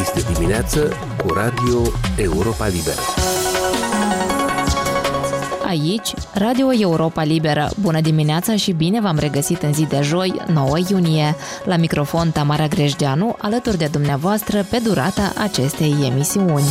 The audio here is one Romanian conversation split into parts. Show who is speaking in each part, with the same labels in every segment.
Speaker 1: Este dimineață cu Radio Europa Liberă.
Speaker 2: Aici, Radio Europa Liberă. Bună dimineața și bine v-am regăsit în zi de joi, 9 iunie. La microfon Tamara Grejdeanu, alături de dumneavoastră pe durata acestei emisiuni.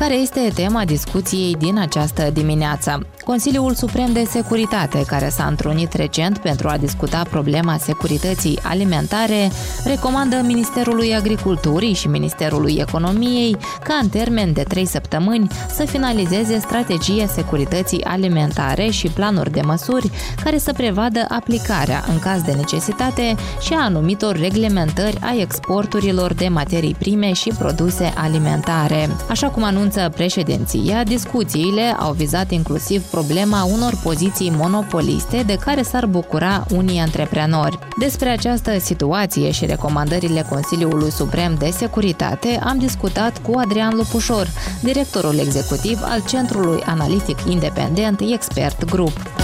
Speaker 2: Care este tema discuției din această dimineață? Consiliul Suprem de Securitate, care s-a întrunit recent pentru a discuta problema securității alimentare, recomandă Ministerului Agriculturii și Ministerului Economiei ca în termen de trei săptămâni să finalizeze strategia securității alimentare și planuri de măsuri care să prevadă aplicarea în caz de necesitate și a anumitor reglementări a exporturilor de materii prime și produse alimentare. Așa cum anunță președinția, discuțiile au vizat inclusiv problema unor poziții monopoliste de care s-ar bucura unii antreprenori. Despre această situație și recomandările Consiliului Suprem de Securitate am discutat cu Adrian Lupușor, directorul executiv al Centrului Analitic Independent Expert Group.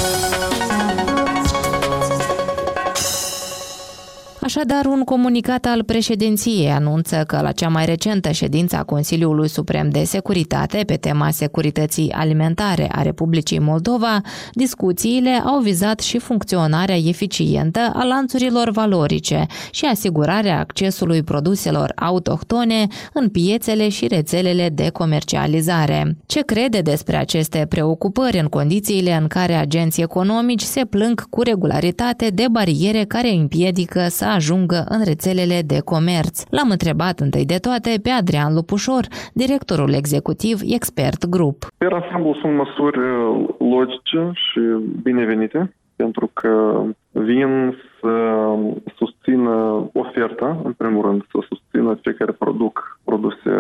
Speaker 2: Așadar, un comunicat al președinției anunță că la cea mai recentă ședință a Consiliului Suprem de Securitate pe tema securității alimentare a Republicii Moldova, discuțiile au vizat și funcționarea eficientă a lanțurilor valorice și asigurarea accesului produselor autohtone în piețele și rețelele de comercializare. Ce crede despre aceste preocupări în condițiile în care agenții economici se plâng cu regularitate de bariere care împiedică să ajungă în rețelele de comerț. L-am întrebat întâi de toate pe Adrian Lupușor, directorul executiv Expert Group.
Speaker 3: Per ansamblu sunt măsuri uh, logice și binevenite pentru că vin să susțină oferta, în primul rând, să susțină cei care produc produse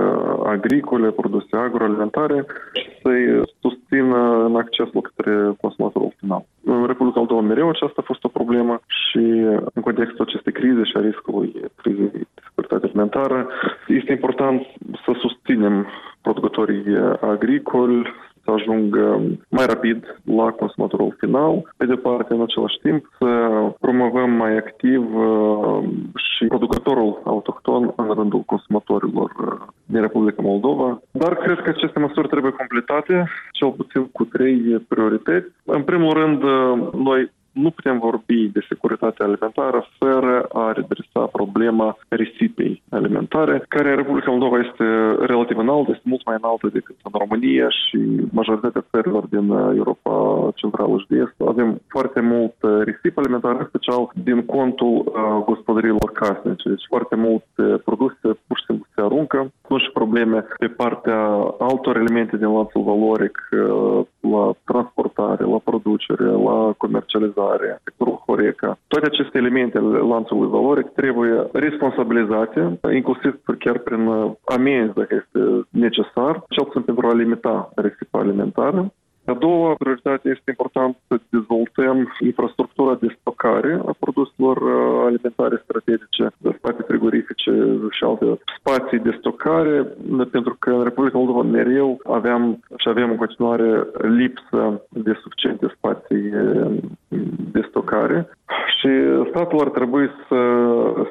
Speaker 3: agricole, produse agroalimentare, să-i susțină în accesul către consumatorul final. În Republica Moldova mereu aceasta a fost o problemă și în contextul acestei crize și a riscului crizei de securitate alimentară, este important să susținem producătorii agricoli, să ajungă mai rapid la consumatorul final. Pe de parte, în același timp, să promovăm mai activ uh, și producătorul autohton în rândul consumatorilor uh, din Republica Moldova. Dar cred că aceste măsuri trebuie completate, cel puțin cu trei priorități. În primul rând, uh, noi nu putem vorbi de securitate alimentară fără a redresa problema risipei alimentare, care în Republica Moldova este relativ înaltă, este mult mai înaltă decât în România și majoritatea țărilor din Europa Centrală și de Est. Avem foarte mult risipă alimentară, în special din contul gospodăriilor casnice. Deci foarte multe produse pur și simplu se aruncă. Sunt și probleme pe partea altor elemente din lanțul valoric, la transportare, la producere, la comercializare valoare, sectorul Horeca. Toate aceste elemente ale lanțului valoric trebuie responsabilizate, inclusiv chiar prin amenzi, dacă este necesar, cel puțin pentru a limita risipa alimentară. A doua prioritate este important să dezvoltăm infrastructura de stocare a produselor uh, alimentare strategice, de spații frigorifice și alte spații de stocare, pentru că în Republica Moldova mereu aveam și avem în continuare lipsă de suficiente spații uh, de stocare și statul ar trebui să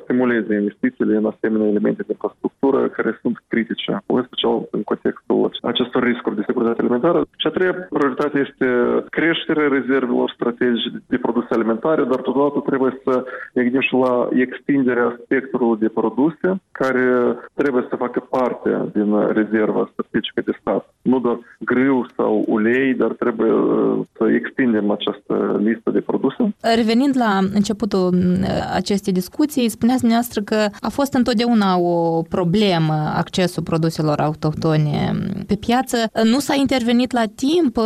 Speaker 3: stimuleze investițiile în asemenea elemente de infrastructură care sunt critice, în special în contextul acestor riscuri de securitate alimentară. Și a treia prioritate este creșterea rezervelor strategice de produse alimentare, dar totodată trebuie să ne gândim și la extinderea spectrului de produse care trebuie să facă parte din rezerva strategică de stat. Nu doar grâu sau ulei, dar trebuie uh, să extindem această listă de produse.
Speaker 2: Revenind la începutul uh, acestei discuții, spuneați dumneavoastră că a fost întotdeauna o problemă accesul produselor autohtone pe piață. Nu s-a intervenit la timp,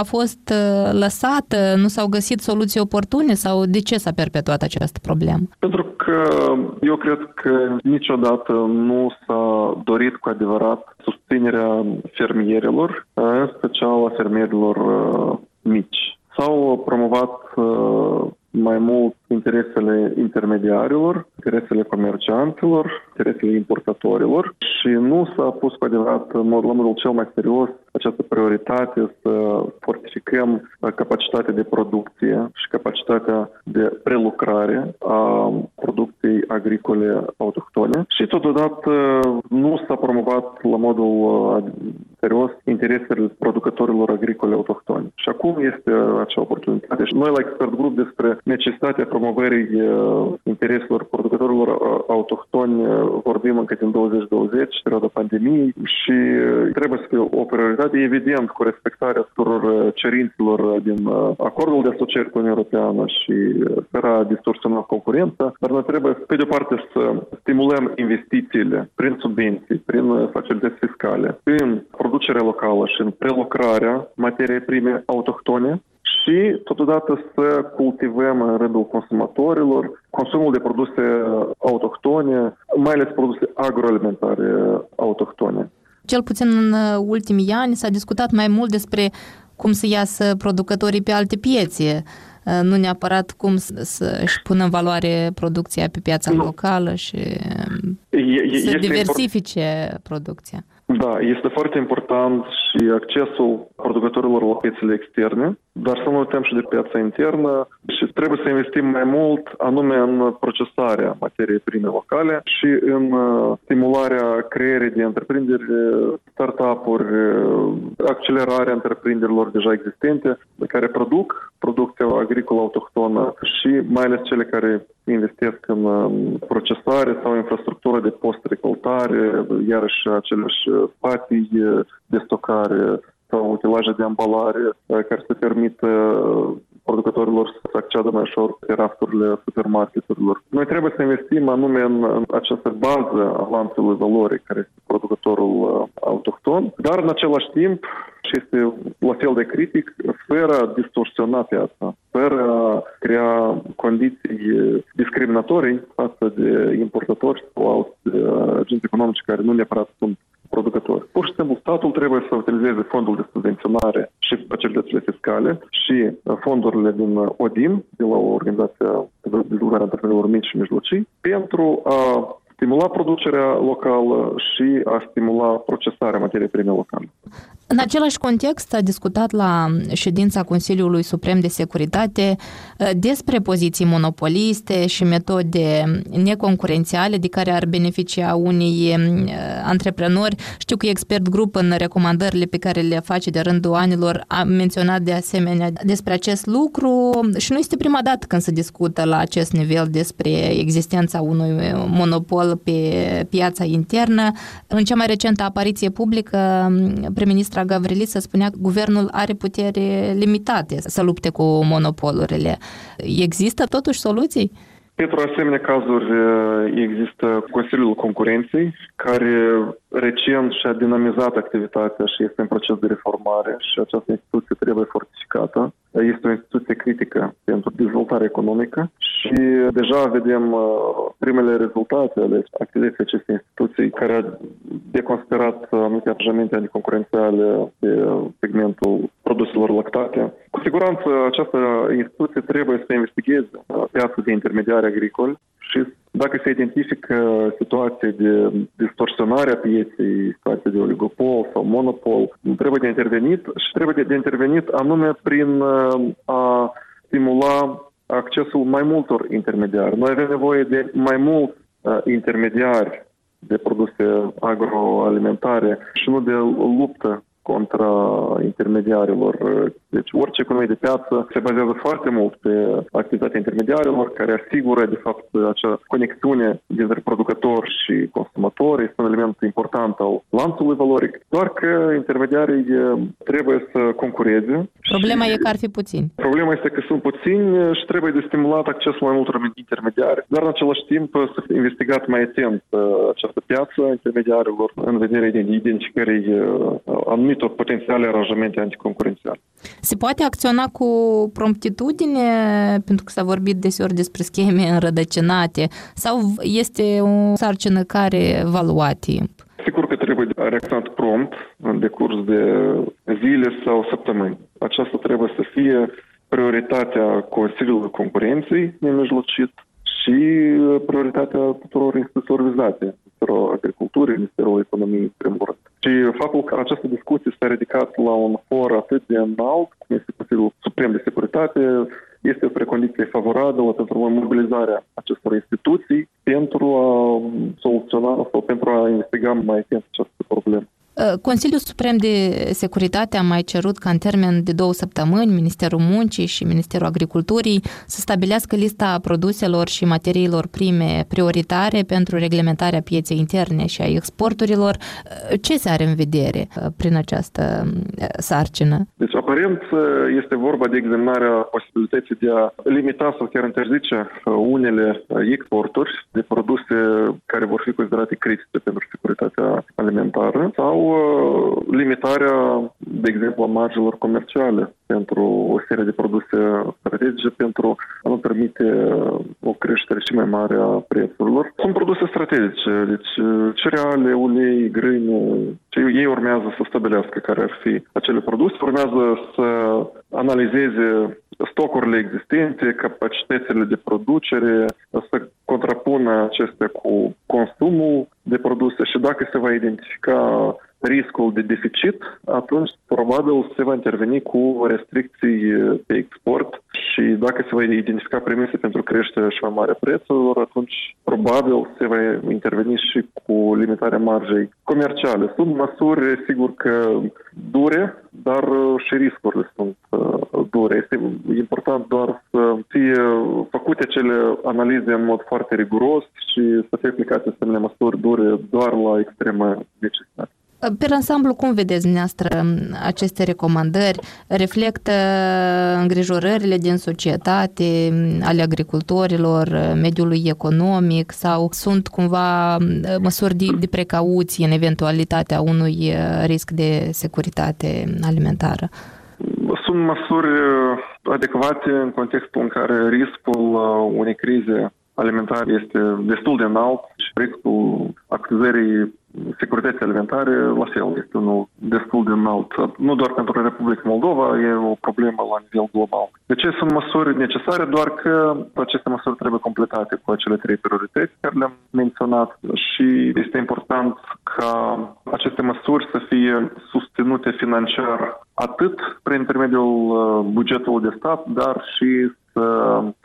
Speaker 2: a fost uh, lăsată, nu s-au găsit soluții oportune sau de ce s-a perpetuat această problemă?
Speaker 3: Pentru că eu cred că niciodată nu s-a dorit cu adevărat susținerea fermierilor, în special a fermierilor uh, mici. S-au promovat uh, mai mult interesele intermediarilor, interesele comercianților, interesele importatorilor și nu s-a pus cu adevărat în mod, la modul cel mai serios această prioritate să fortificăm valorificăm capacitatea de producție și capacitatea de prelucrare a producției agricole autohtone și totodată nu s-a promovat la modul serios interesele producătorilor agricole autohtoni. Și acum este acea oportunitate. Și noi la Expert Group despre necesitatea promovării intereselor producătorilor autohtoni vorbim încă din 2020, perioada pandemiei și trebuie să fie o prioritate, evident, cu respectarea tuturor cerințelor din acordul de asociere cu Uniunea Europeană și fără a distorsiona concurența, dar noi trebuie, pe de o parte, să stimulăm investițiile prin subvenții, prin facilități fiscale, în producerea locală și în prelucrarea materiei prime autohtone, și totodată să cultivăm în rândul consumatorilor consumul de produse autohtone, mai ales produse agroalimentare autohtone.
Speaker 2: Cel puțin în ultimii ani s-a discutat mai mult despre cum să iasă producătorii pe alte piețe, nu neapărat cum să-și pună în valoare producția pe piața nu. locală și e, să diversifice import... producția.
Speaker 3: Da, este foarte important și accesul producătorilor la piețele externe, dar să nu uităm și de piața internă și trebuie să investim mai mult anume în procesarea materiei prime locale și în uh, stimularea creierii de întreprinderi, startup-uri, uh, accelerarea întreprinderilor deja existente care produc producția agricolă autohtonă și mai ales cele care investesc în procesare sau infrastructură de post-recoltare, iarăși aceleași spații de stocare sau utilaje de ambalare care să permită producătorilor să acceadă mai ușor pe rafturile supermarketurilor. Noi trebuie să investim anume în, în această bază a lanțului valoric care este producătorul autohton, dar în același timp și este la fel de critic, fără a distorsiona piața, fără a crea condiții discriminatorii față de importatori sau alți agenți economici care nu neapărat sunt producători. Pur și simplu, statul trebuie să utilizeze fondul de subvenționare și facilitățile fiscale și fondurile din ODIM, de la o organizație de dezvoltare întreprinderilor mici și mijlocii, pentru a stimula producerea locală și a stimula procesarea materiei prime locale.
Speaker 2: În același context a discutat la ședința Consiliului Suprem de Securitate uh, despre poziții monopoliste și metode neconcurențiale de care ar beneficia unii uh, antreprenori. Știu că expert grup în recomandările pe care le face de rândul anilor a menționat de asemenea despre acest lucru și nu este prima dată când se discută la acest nivel despre existența unui monopol pe piața internă. În cea mai recentă apariție publică, prim-ministra ministra Gavriliță spunea că guvernul are putere limitate să lupte cu monopolurile. Există totuși soluții?
Speaker 3: Pentru asemenea cazuri există Consiliul Concurenței, care recent și-a dinamizat activitatea și este în proces de reformare și această instituție trebuie fortificată. Este o instituție critică pentru dezvoltare economică și deja vedem primele rezultate ale activității acestei instituții care a deconsiderat anumite aranjamente anticoncurențiale pe segmentul produselor lactate. Cu siguranță această instituție trebuie să investigheze piața de intermediari agricoli și dacă se identifică situații de distorsionare a pieței, situații de oligopol sau monopol, trebuie de intervenit și trebuie de intervenit anume prin uh, a stimula accesul mai multor intermediari. Noi avem nevoie de mai mulți uh, intermediari de produse agroalimentare și nu de luptă contra intermediarilor. Deci orice economie de piață se bazează foarte mult pe activitatea intermediarilor care asigură de fapt acea conexiune dintre producător și consumator. Este un element important al lanțului valoric. Doar că intermediarii trebuie să concureze.
Speaker 2: Problema e că ar fi puțini.
Speaker 3: Problema este că sunt puțini și trebuie de stimulat accesul mai multor intermediari, dar în același timp să fie investigat mai atent această piață intermediarilor în vederea identificării anumitor anumitor potențiale aranjamente anticoncurențiale.
Speaker 2: Se poate acționa cu promptitudine, pentru că s-a vorbit deseori despre scheme înrădăcinate, sau este o sarcină care va lua timp?
Speaker 3: Sigur că trebuie reacționat prompt, în decurs de zile sau săptămâni. Aceasta trebuie să fie prioritatea Consiliului Concurenței nemijlocit și prioritatea tuturor instituțiilor vizate Ministerul Agriculturii, Ministerul Economiei, în primul rând. Și faptul că această discuție s-a ridicat la un for atât de înalt, cum este Consiliul Suprem de Securitate, este o precondiție favorabilă pentru mobilizarea acestor instituții pentru a soluționa sau pentru a investiga mai atent această problemă.
Speaker 2: Uh, Consiliul Suprem de Securitate a mai cerut ca în termen de două săptămâni Ministerul Muncii și Ministerul Agriculturii să stabilească lista produselor și materiilor prime prioritare pentru reglementarea pieței interne și a exporturilor. Uh, ce se are în vedere uh, prin această sarcină?
Speaker 3: Deci, aparent, este vorba de examinarea posibilității de a limita sau chiar interzice unele exporturi de produse care vor fi considerate critice pentru securitatea alimentară sau Uh, limitarea, de exemplu, a marjelor comerciale pentru o serie de produse strategice pentru a nu permite uh, o creștere și mai mare a prețurilor. Sunt produse strategice, deci uh, cereale, ulei, grâne, ei urmează să stabilească care ar fi acele produse, urmează să analizeze stocurile existente, capacitățile de producere, să contrapună acestea cu consumul de produse și dacă se va identifica riscul de deficit, atunci probabil se va interveni cu restricții pe export și dacă se va identifica premise pentru creșterea și mai mare prețurilor, atunci probabil se va interveni și cu limitarea marjei comerciale. Sunt măsuri, sigur că dure, dar și riscurile sunt dure. Este important doar să fie făcute cele analize în mod foarte riguros și să fie aplicate asemenea măsuri dure doar la extremă necesitate.
Speaker 2: Pe ansamblu, cum vedeți dumneavoastră aceste recomandări? Reflectă îngrijorările din societate, ale agricultorilor, mediului economic sau sunt cumva măsuri de, de precauție în eventualitatea unui risc de securitate alimentară?
Speaker 3: Sunt măsuri adecvate în contextul în care riscul unei crize alimentare este destul de înalt și riscul activării securității alimentare, la fel, este unul destul de înalt. Nu doar pentru Republica Moldova, e o problemă la nivel global. De ce sunt măsuri necesare? Doar că aceste măsuri trebuie completate cu acele trei priorități care le-am menționat și este important ca aceste măsuri să fie susținute financiar atât prin intermediul bugetului de stat, dar și să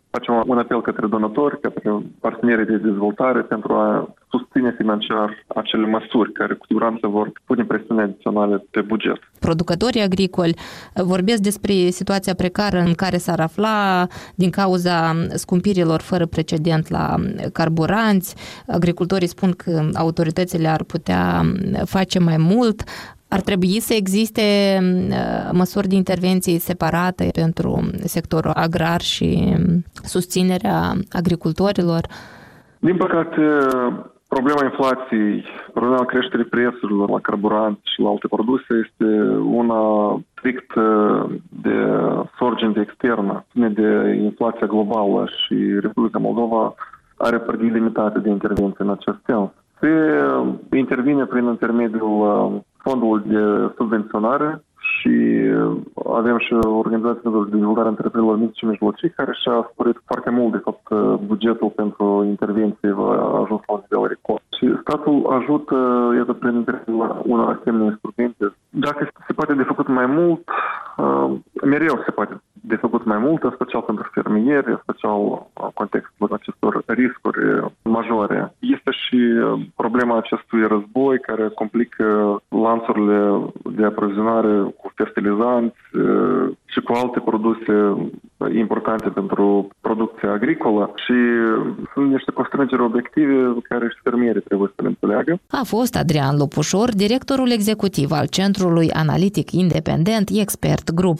Speaker 3: facem un apel către donatori, către partenerii de dezvoltare pentru a susține financiar acele măsuri care cu siguranță vor pune presiune adiționale pe buget.
Speaker 2: Producătorii agricoli vorbesc despre situația precară în care s-ar afla din cauza scumpirilor fără precedent la carburanți. Agricultorii spun că autoritățile ar putea face mai mult. Ar trebui să existe uh, măsuri de intervenție separate pentru sectorul agrar și susținerea agricultorilor?
Speaker 3: Din păcate, problema inflației, problema creșterii prețurilor la carburant și la alte produse este una strict uh, de sorgente externă, ține de inflația globală și Republica Moldova are pârghii limitate de intervenție în acest sens. Se intervine prin intermediul uh, fondul de subvenționare și avem și organizația de dezvoltare întreprinderilor mici și mijlocii care și-a sporit foarte mult, de fapt, bugetul pentru intervenție a ajuns la un nivel record. Și statul ajută, iată, prin intermediul unor asemenea instrumente. Dacă se poate de făcut mai mult, mereu se poate de făcut mai mult, în special pentru fermieri, în special în contextul acestor riscuri majore. Este și problema acestui război care complică lanțurile de aprovizionare cu fertilizanți și cu alte produse importante pentru producția agricolă și sunt niște constrângeri obiective care și fermierii trebuie să le înțeleagă.
Speaker 2: A fost Adrian Lopușor, directorul executiv al Centrului Analitic Independent Expert Group.